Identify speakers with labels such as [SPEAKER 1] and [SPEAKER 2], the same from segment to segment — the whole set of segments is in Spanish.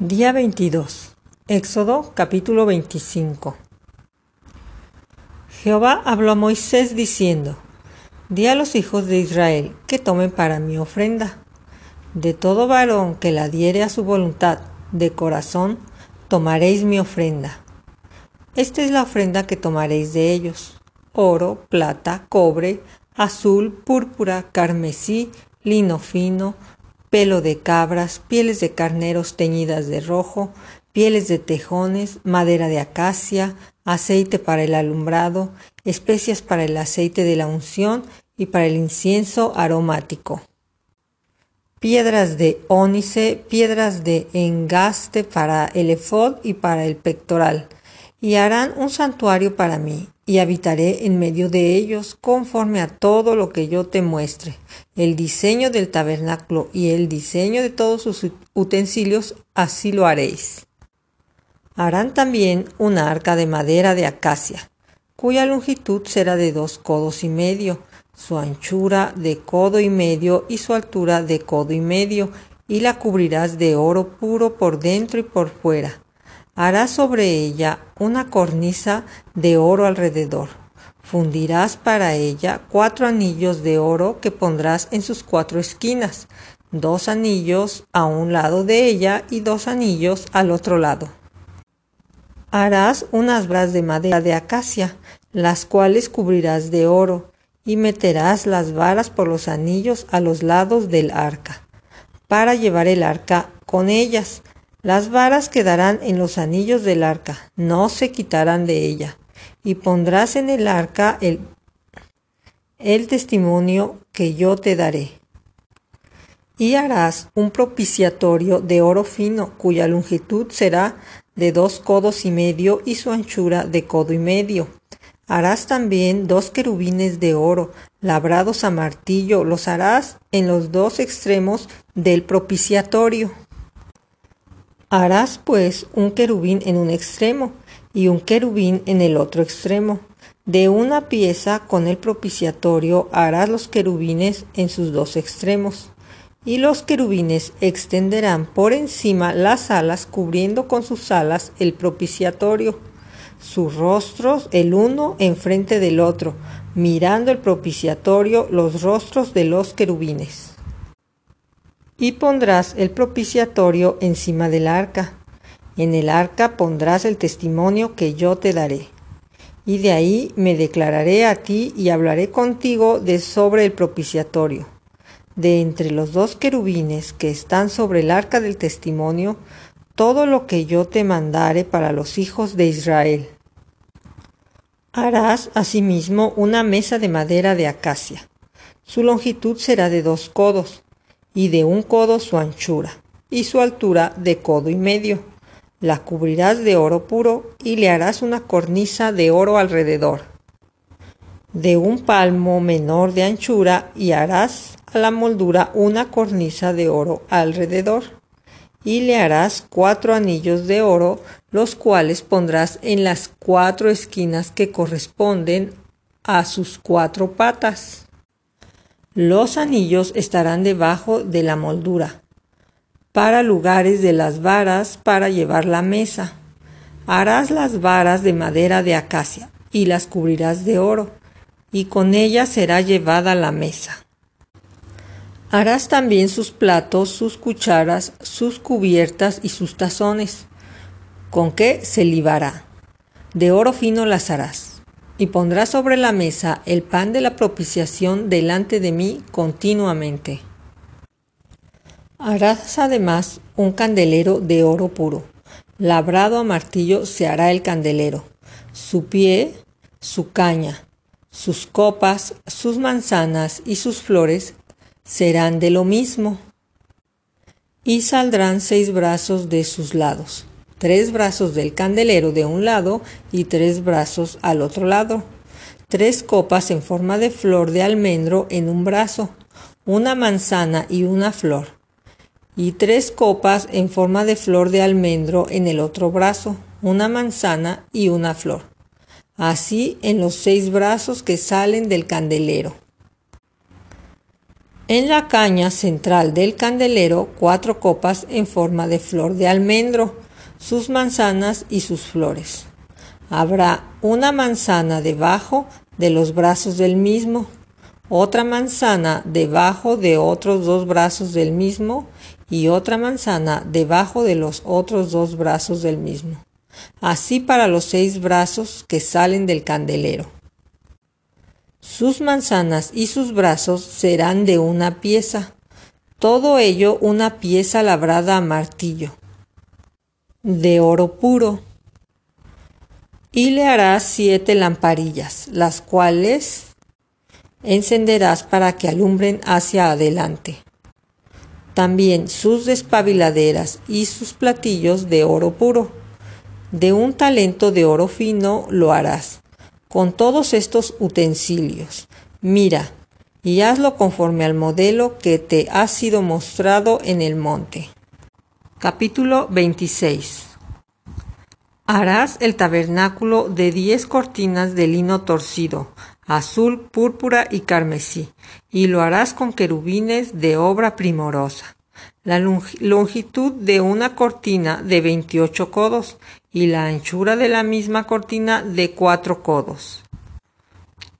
[SPEAKER 1] Día 22. Éxodo capítulo 25. Jehová habló a Moisés diciendo, Di a los hijos de Israel que tomen para mi ofrenda. De todo varón que la diere a su voluntad de corazón, tomaréis mi ofrenda. Esta es la ofrenda que tomaréis de ellos. Oro, plata, cobre, azul, púrpura, carmesí, lino fino, pelo de cabras, pieles de carneros teñidas de rojo, pieles de tejones, madera de acacia, aceite para el alumbrado, especias para el aceite de la unción y para el incienso aromático. Piedras de ónice, piedras de engaste para el efod y para el pectoral, y harán un santuario para mí, y habitaré en medio de ellos conforme a todo lo que yo te muestre. El diseño del tabernáculo y el diseño de todos sus utensilios, así lo haréis. Harán también una arca de madera de acacia, cuya longitud será de dos codos y medio, su anchura de codo y medio y su altura de codo y medio, y la cubrirás de oro puro por dentro y por fuera Harás sobre ella una cornisa de oro alrededor. Fundirás para ella cuatro anillos de oro que pondrás en sus cuatro esquinas, dos anillos a un lado de ella y dos anillos al otro lado. Harás unas bras de madera de acacia, las cuales cubrirás de oro, y meterás las varas por los anillos a los lados del arca, para llevar el arca con ellas, las varas quedarán en los anillos del arca, no se quitarán de ella, y pondrás en el arca el, el testimonio que yo te daré. Y harás un propiciatorio de oro fino, cuya longitud será de dos codos y medio y su anchura de codo y medio. Harás también dos querubines de oro, labrados a martillo, los harás en los dos extremos del propiciatorio. Harás pues un querubín en un extremo y un querubín en el otro extremo. De una pieza con el propiciatorio harás los querubines en sus dos extremos. Y los querubines extenderán por encima las alas, cubriendo con sus alas el propiciatorio, sus rostros el uno enfrente del otro, mirando el propiciatorio los rostros de los querubines y pondrás el propiciatorio encima del arca. En el arca pondrás el testimonio que yo te daré. Y de ahí me declararé a ti y hablaré contigo de sobre el propiciatorio. De entre los dos querubines que están sobre el arca del testimonio, todo lo que yo te mandare para los hijos de Israel. Harás asimismo una mesa de madera de acacia. Su longitud será de dos codos y de un codo su anchura, y su altura de codo y medio. La cubrirás de oro puro y le harás una cornisa de oro alrededor, de un palmo menor de anchura, y harás a la moldura una cornisa de oro alrededor. Y le harás cuatro anillos de oro, los cuales pondrás en las cuatro esquinas que corresponden a sus cuatro patas. Los anillos estarán debajo de la moldura, para lugares de las varas para llevar la mesa. Harás las varas de madera de acacia y las cubrirás de oro, y con ellas será llevada la mesa. Harás también sus platos, sus cucharas, sus cubiertas y sus tazones. ¿Con qué se libará? De oro fino las harás y pondrás sobre la mesa el pan de la propiciación delante de mí continuamente. Harás además un candelero de oro puro. Labrado a martillo se hará el candelero, su pie, su caña, sus copas, sus manzanas y sus flores serán de lo mismo. Y saldrán seis brazos de sus lados tres brazos del candelero de un lado y tres brazos al otro lado, tres copas en forma de flor de almendro en un brazo, una manzana y una flor, y tres copas en forma de flor de almendro en el otro brazo, una manzana y una flor. Así en los seis brazos que salen del candelero. En la caña central del candelero cuatro copas en forma de flor de almendro, sus manzanas y sus flores. Habrá una manzana debajo de los brazos del mismo, otra manzana debajo de otros dos brazos del mismo y otra manzana debajo de los otros dos brazos del mismo. Así para los seis brazos que salen del candelero. Sus manzanas y sus brazos serán de una pieza, todo ello una pieza labrada a martillo, de oro puro. Y le harás siete lamparillas, las cuales encenderás para que alumbren hacia adelante. También sus despabiladeras y sus platillos de oro puro. De un talento de oro fino lo harás, con todos estos utensilios. Mira, y hazlo conforme al modelo que te ha sido mostrado en el monte. Capítulo 26 Harás el tabernáculo de diez cortinas de lino torcido, azul, púrpura y carmesí, y lo harás con querubines de obra primorosa. La longitud de una cortina de veintiocho codos y la anchura de la misma cortina de cuatro codos.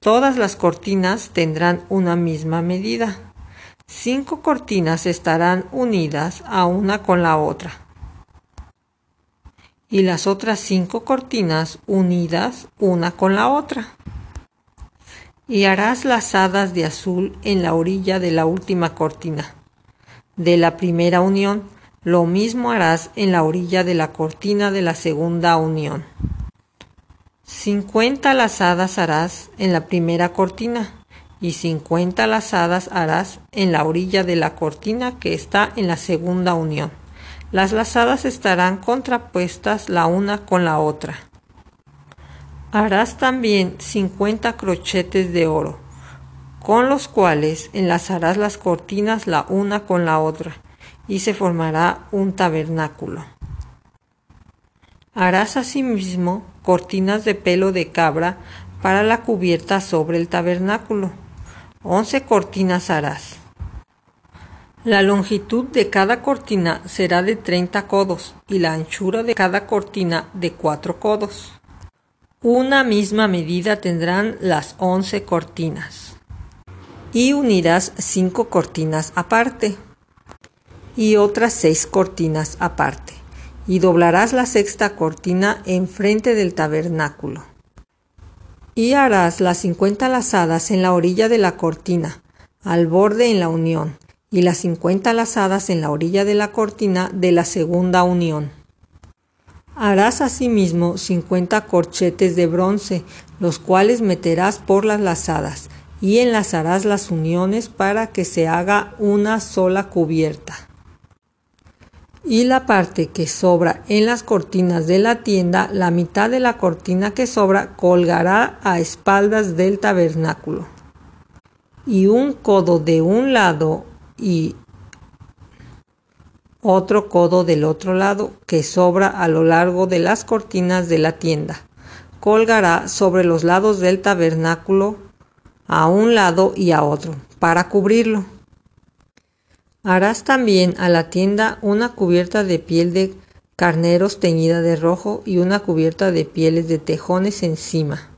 [SPEAKER 1] Todas las cortinas tendrán una misma medida. Cinco cortinas estarán unidas a una con la otra y las otras cinco cortinas unidas una con la otra y harás lazadas de azul en la orilla de la última cortina. De la primera unión, lo mismo harás en la orilla de la cortina de la segunda unión. Cincuenta lazadas harás en la primera cortina y cincuenta lazadas harás en la orilla de la cortina que está en la segunda unión. Las lazadas estarán contrapuestas la una con la otra. Harás también cincuenta crochetes de oro, con los cuales enlazarás las cortinas la una con la otra, y se formará un tabernáculo. Harás asimismo cortinas de pelo de cabra para la cubierta sobre el tabernáculo. Once cortinas harás. La longitud de cada cortina será de treinta codos y la anchura de cada cortina de cuatro codos. Una misma medida tendrán las once cortinas. Y unirás cinco cortinas aparte y otras seis cortinas aparte. Y doblarás la sexta cortina enfrente del tabernáculo. Y harás las cincuenta lazadas en la orilla de la cortina, al borde en la unión, y las cincuenta lazadas en la orilla de la cortina de la segunda unión. Harás asimismo cincuenta corchetes de bronce, los cuales meterás por las lazadas, y enlazarás las uniones para que se haga una sola cubierta. Y la parte que sobra en las cortinas de la tienda, la mitad de la cortina que sobra colgará a espaldas del tabernáculo. Y un codo de un lado y otro codo del otro lado que sobra a lo largo de las cortinas de la tienda. Colgará sobre los lados del tabernáculo a un lado y a otro para cubrirlo. Harás también a la tienda una cubierta de piel de carneros teñida de rojo y una cubierta de pieles de tejones encima.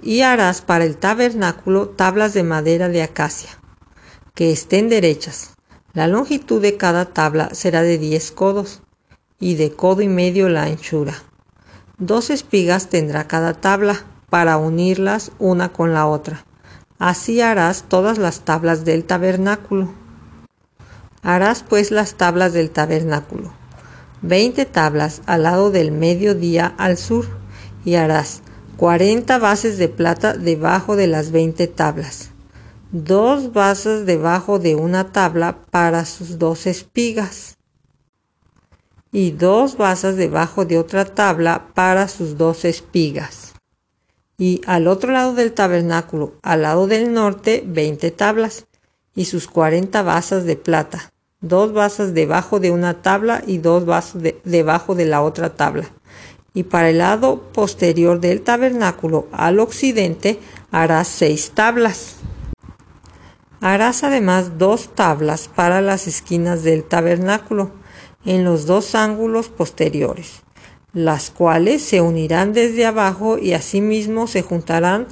[SPEAKER 1] Y harás para el tabernáculo tablas de madera de acacia, que estén derechas, la longitud de cada tabla será de diez codos y de codo y medio la anchura. Dos espigas tendrá cada tabla para unirlas una con la otra. Así harás todas las tablas del tabernáculo. Harás pues las tablas del tabernáculo. Veinte tablas al lado del mediodía al sur y harás cuarenta bases de plata debajo de las veinte tablas dos basas debajo de una tabla para sus dos espigas y dos basas debajo de otra tabla para sus dos espigas. Y al otro lado del tabernáculo, al lado del norte, veinte tablas y sus cuarenta basas de plata, dos basas debajo de una tabla y dos basas debajo de la otra tabla. Y para el lado posterior del tabernáculo, al occidente, hará seis tablas Harás además dos tablas para las esquinas del tabernáculo en los dos ángulos posteriores, las cuales se unirán desde abajo y asimismo se juntarán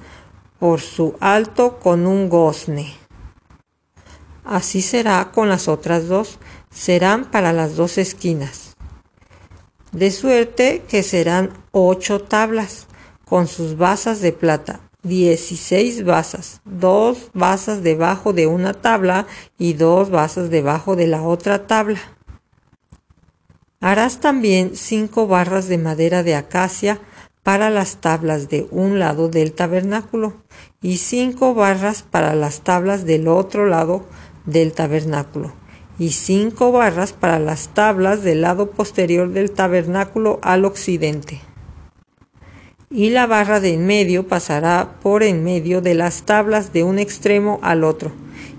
[SPEAKER 1] por su alto con un gozne. Así será con las otras dos, serán para las dos esquinas. De suerte que serán ocho tablas, con sus basas de plata, dieciséis basas, dos basas debajo de una tabla y dos basas debajo de la otra tabla. Harás también cinco barras de madera de acacia para las tablas de un lado del tabernáculo y cinco barras para las tablas del otro lado del tabernáculo y cinco barras para las tablas del lado posterior del tabernáculo al occidente. Y la barra de en medio pasará por en medio de las tablas de un extremo al otro,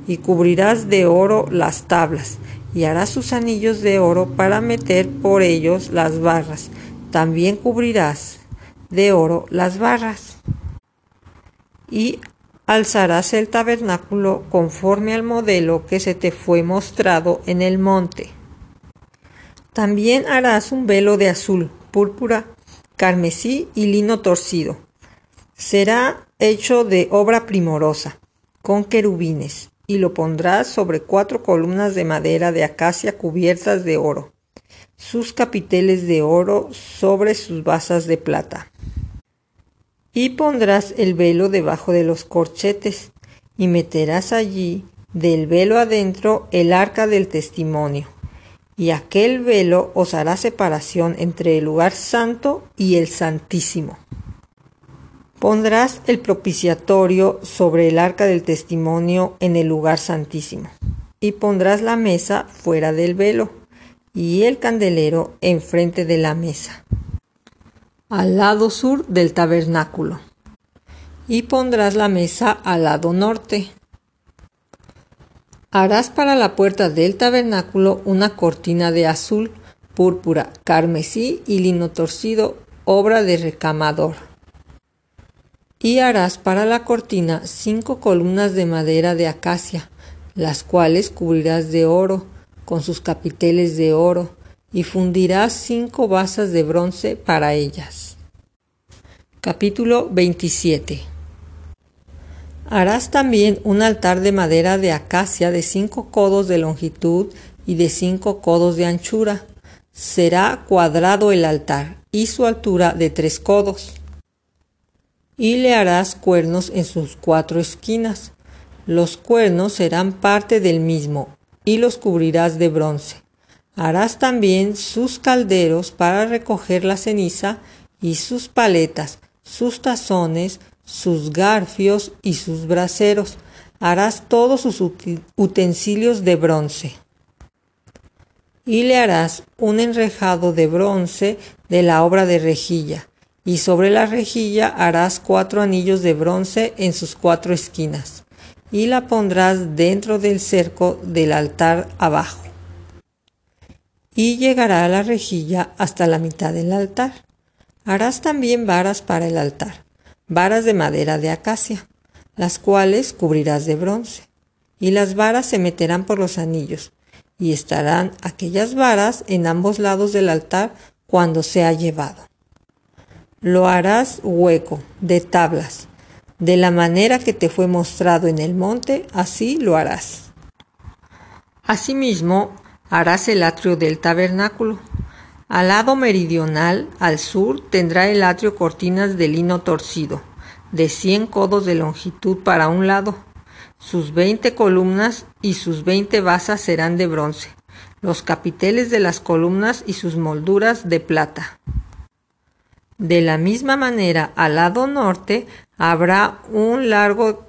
[SPEAKER 1] y cubrirás de oro las tablas, y harás sus anillos de oro para meter por ellos las barras. También cubrirás de oro las barras. Y alzarás el tabernáculo conforme al modelo que se te fue mostrado en el monte. También harás un velo de azul, púrpura, carmesí y lino torcido. Será hecho de obra primorosa, con querubines, y lo pondrás sobre cuatro columnas de madera de acacia cubiertas de oro, sus capiteles de oro sobre sus basas de plata. Y pondrás el velo debajo de los corchetes, y meterás allí del velo adentro el arca del testimonio, y aquel velo os hará separación entre el lugar santo y el santísimo. Pondrás el propiciatorio sobre el arca del testimonio en el lugar santísimo, y pondrás la mesa fuera del velo, y el candelero enfrente de la mesa al lado sur del tabernáculo, y pondrás la mesa al lado norte. Harás para la puerta del tabernáculo una cortina de azul, púrpura, carmesí y lino torcido, obra de recamador. Y harás para la cortina cinco columnas de madera de acacia, las cuales cubrirás de oro, con sus capiteles de oro, y fundirás cinco basas de bronce para ellas. Capítulo 27 Harás también un altar de madera de acacia de cinco codos de longitud y de cinco codos de anchura. Será cuadrado el altar y su altura de tres codos. Y le harás cuernos en sus cuatro esquinas. Los cuernos serán parte del mismo y los cubrirás de bronce. Harás también sus calderos para recoger la ceniza y sus paletas, sus tazones, sus garfios y sus braseros. Harás todos sus utensilios de bronce. Y le harás un enrejado de bronce de la obra de rejilla, y sobre la rejilla harás cuatro anillos de bronce en sus cuatro esquinas, y la pondrás dentro del cerco del altar abajo y llegará a la rejilla hasta la mitad del altar. Harás también varas para el altar, varas de madera de acacia, las cuales cubrirás de bronce, y las varas se meterán por los anillos, y estarán aquellas varas en ambos lados del altar cuando sea llevado. Lo harás hueco, de tablas, de la manera que te fue mostrado en el monte, así lo harás. Asimismo, harás el atrio del tabernáculo. Al lado meridional, al sur, tendrá el atrio cortinas de lino torcido, de cien codos de longitud para un lado. Sus veinte columnas y sus veinte basas serán de bronce, los capiteles de las columnas y sus molduras de plata. De la misma manera, al lado norte habrá un largo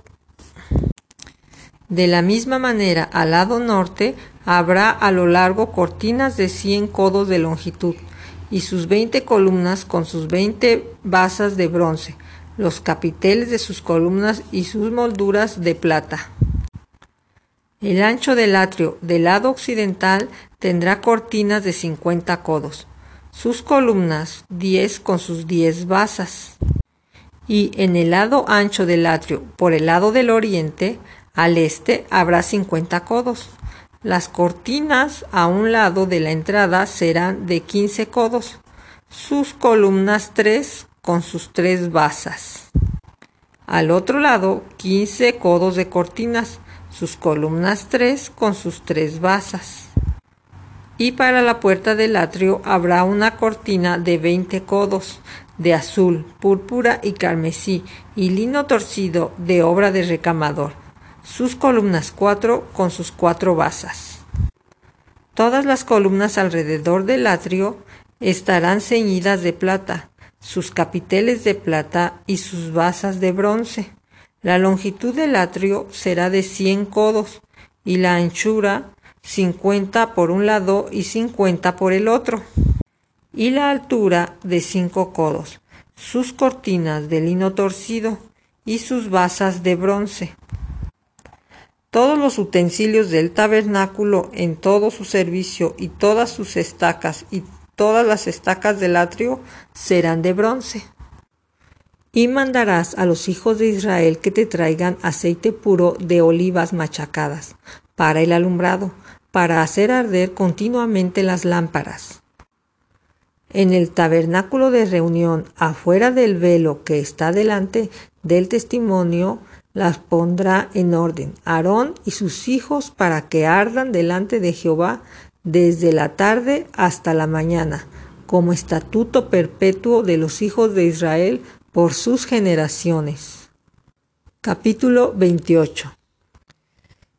[SPEAKER 1] de la misma manera, al lado norte habrá a lo largo cortinas de cien codos de longitud y sus veinte columnas con sus veinte basas de bronce, los capiteles de sus columnas y sus molduras de plata. El ancho del atrio del lado occidental tendrá cortinas de cincuenta codos, sus columnas diez con sus diez basas. Y en el lado ancho del atrio, por el lado del oriente, Al este habrá cincuenta codos. Las cortinas a un lado de la entrada serán de quince codos. Sus columnas tres con sus tres basas. Al otro lado, quince codos de cortinas, sus columnas tres con sus tres basas. Y para la puerta del atrio habrá una cortina de veinte codos, de azul, púrpura y carmesí, y lino torcido de obra de recamador, sus columnas cuatro con sus cuatro basas. Todas las columnas alrededor del atrio estarán ceñidas de plata, sus capiteles de plata y sus basas de bronce. La longitud del atrio será de cien codos y la anchura 50 por un lado y 50 por el otro, y la altura de 5 codos, sus cortinas de lino torcido y sus basas de bronce. Todos los utensilios del tabernáculo en todo su servicio y todas sus estacas y todas las estacas del atrio serán de bronce. Y mandarás a los hijos de Israel que te traigan aceite puro de olivas machacadas para el alumbrado, para hacer arder continuamente las lámparas. En el tabernáculo de reunión, afuera del velo que está delante del testimonio, las pondrá en orden Aarón y sus hijos para que ardan delante de Jehová desde la tarde hasta la mañana, como estatuto perpetuo de los hijos de Israel por sus generaciones. Capítulo 28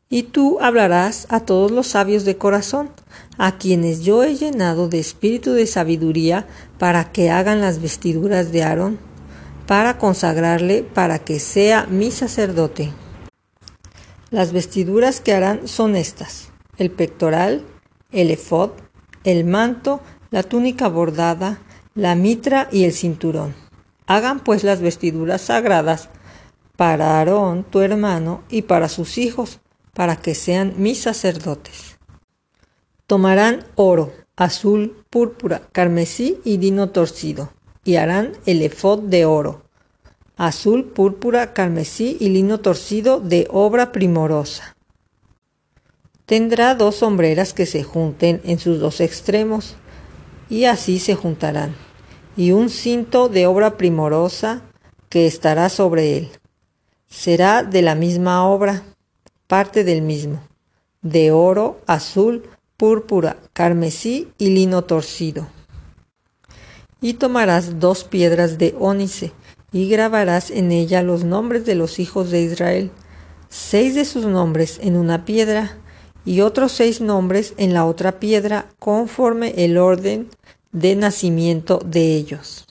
[SPEAKER 1] y tú hablarás a todos los sabios de corazón, a quienes yo he llenado de espíritu de sabiduría para que hagan las vestiduras de Aarón, para consagrarle para que sea mi sacerdote. Las vestiduras que harán son estas: el pectoral, el efod, el manto, la túnica bordada, la mitra y el cinturón. Hagan pues las vestiduras sagradas para Aarón, tu hermano, y para sus hijos, para que sean mis sacerdotes. Tomarán oro, azul, púrpura, carmesí y lino torcido, y harán el efod de oro, azul, púrpura, carmesí y lino torcido de obra primorosa. Tendrá dos sombreras que se junten en sus dos extremos, y así se juntarán, y un cinto de obra primorosa que estará sobre él. Será de la misma obra, parte del mismo, de oro, azul, púrpura, carmesí y lino torcido. Y tomarás dos piedras de ónice, y grabarás en ella los nombres de los hijos de Israel, seis de sus nombres en una piedra, y otros seis nombres en la otra piedra, conforme el orden de nacimiento de ellos.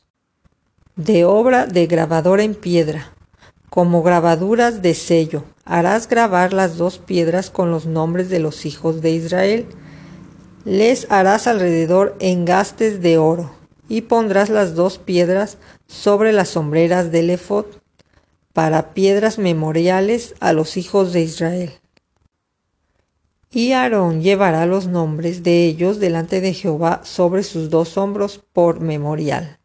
[SPEAKER 1] De obra de grabadora en piedra, como grabaduras de sello, harás grabar las dos piedras con los nombres de los hijos de Israel. Les harás alrededor engastes de oro, y pondrás las dos piedras sobre las sombreras del efod, para piedras memoriales a los hijos de Israel. Y Aarón llevará los nombres de ellos delante de Jehová sobre sus dos hombros por memorial.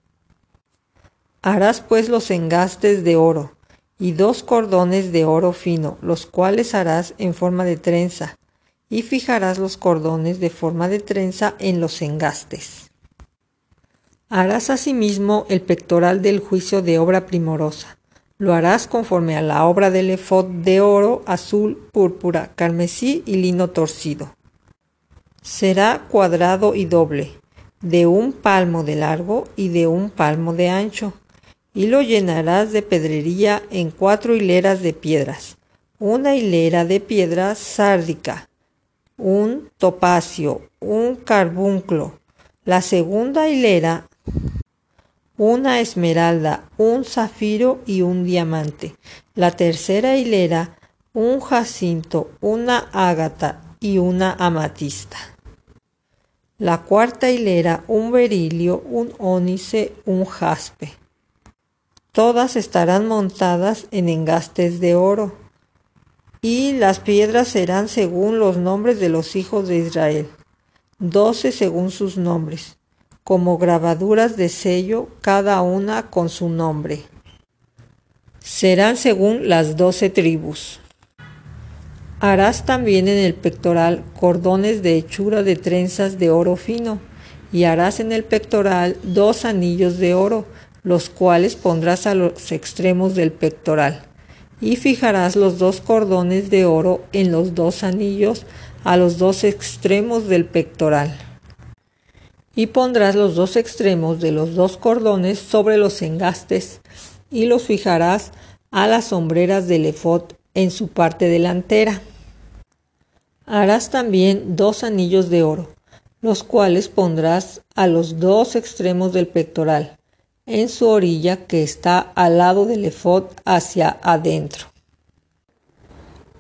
[SPEAKER 1] Harás pues los engastes de oro, y dos cordones de oro fino, los cuales harás en forma de trenza, y fijarás los cordones de forma de trenza en los engastes. Harás asimismo el pectoral del juicio de obra primorosa. Lo harás conforme a la obra del efod de oro, azul, púrpura, carmesí y lino torcido. Será cuadrado y doble, de un palmo de largo y de un palmo de ancho y lo llenarás de pedrería en cuatro hileras de piedras, una hilera de piedra sárdica, un topacio, un carbunclo, la segunda hilera una esmeralda, un zafiro y un diamante, la tercera hilera un jacinto, una ágata y una amatista. La cuarta hilera un berilio, un ónice, un jaspe Todas estarán montadas en engastes de oro, y las piedras serán según los nombres de los hijos de Israel, doce según sus nombres, como grabaduras de sello, cada una con su nombre. Serán según las doce tribus. Harás también en el pectoral cordones de hechura de trenzas de oro fino, y harás en el pectoral dos anillos de oro, los cuales pondrás a los extremos del pectoral. Y fijarás los dos cordones de oro en los dos anillos a los dos extremos del pectoral. Y pondrás los dos extremos de los dos cordones sobre los engastes y los fijarás a las sombreras del efod en su parte delantera. Harás también dos anillos de oro, los cuales pondrás a los dos extremos del pectoral, en su orilla que está al lado del efod hacia adentro.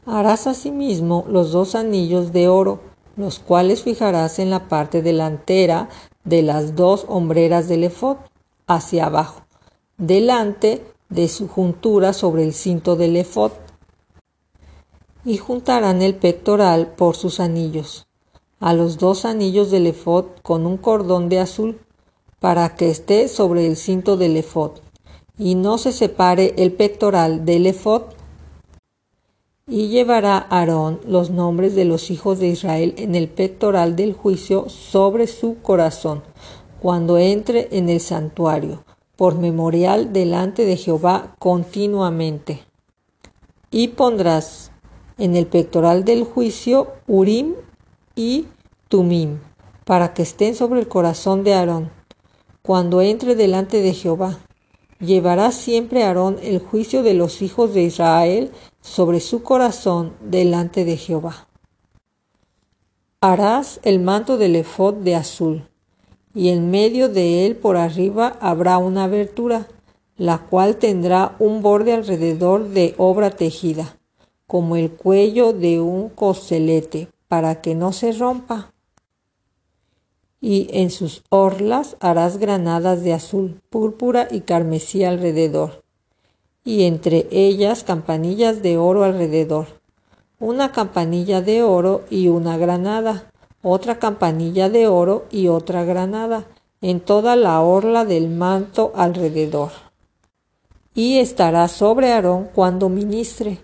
[SPEAKER 1] Harás asimismo los dos anillos de oro, los cuales fijarás en la parte delantera de las dos hombreras del efod, hacia abajo, delante de su juntura sobre el cinto del efod. Y juntarán el pectoral por sus anillos, a los dos anillos del efod con un cordón de azul, para que esté sobre el cinto del efod, y no se separe el pectoral del efod y llevará Aarón los nombres de los hijos de Israel en el pectoral del juicio sobre su corazón, cuando entre en el santuario, por memorial delante de Jehová continuamente. Y pondrás en el pectoral del juicio Urim y Tumim, para que estén sobre el corazón de Aarón, cuando entre delante de Jehová. Llevará siempre Aarón el juicio de los hijos de Israel sobre su corazón delante de Jehová. Harás el manto del efod de azul, y en medio de él por arriba habrá una abertura, la cual tendrá un borde alrededor de obra tejida, como el cuello de un coselete, para que no se rompa. Y en sus orlas harás granadas de azul, púrpura y carmesí alrededor y entre ellas campanillas de oro alrededor, una campanilla de oro y una granada, otra campanilla de oro y otra granada, en toda la orla del manto alrededor. Y estará sobre Aarón cuando ministre,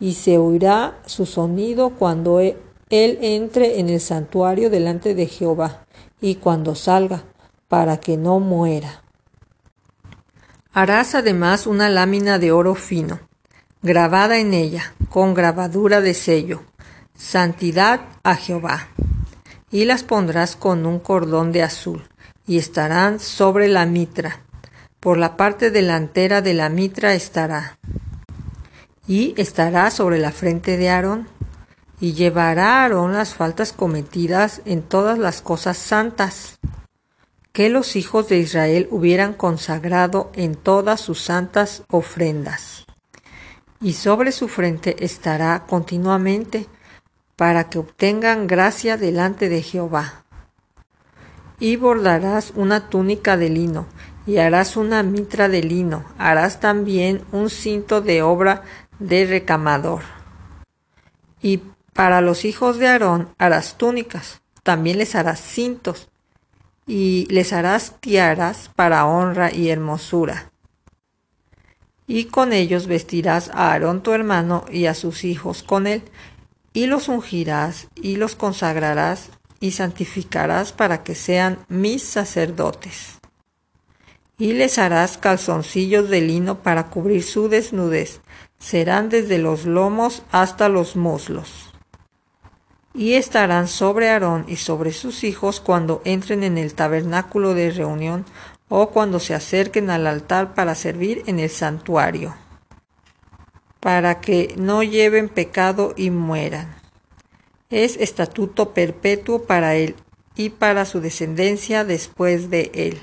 [SPEAKER 1] y se oirá su sonido cuando e-, él entre en el santuario delante de Jehová, y cuando salga, para que no muera. Harás además una lámina de oro fino, grabada en ella, con grabadura de sello, Santidad a Jehová. Y las pondrás con un cordón de azul, y estarán sobre la mitra. Por la parte delantera de la mitra estará. Y estará sobre la frente de Aarón. Y llevará Aarón las faltas cometidas en todas las cosas santas que los hijos de Israel hubieran consagrado en todas sus santas ofrendas. Y sobre su frente estará continuamente para que obtengan gracia delante de Jehová. Y bordarás una túnica de lino, y harás una mitra de lino, harás también un cinto de obra de recamador. Y para los hijos de Aarón harás túnicas, también les harás cintos, y les harás tiaras para honra y hermosura. Y con ellos vestirás a Aarón tu hermano y a sus hijos con él, y los ungirás y los consagrarás y santificarás para que sean mis sacerdotes. Y les harás calzoncillos de lino para cubrir su desnudez, serán desde los lomos hasta los muslos y estarán sobre Aarón y sobre sus hijos cuando entren en el tabernáculo de reunión o cuando se acerquen al altar para servir en el santuario, para que no lleven pecado y mueran. Es estatuto perpetuo para él y para su descendencia después de él.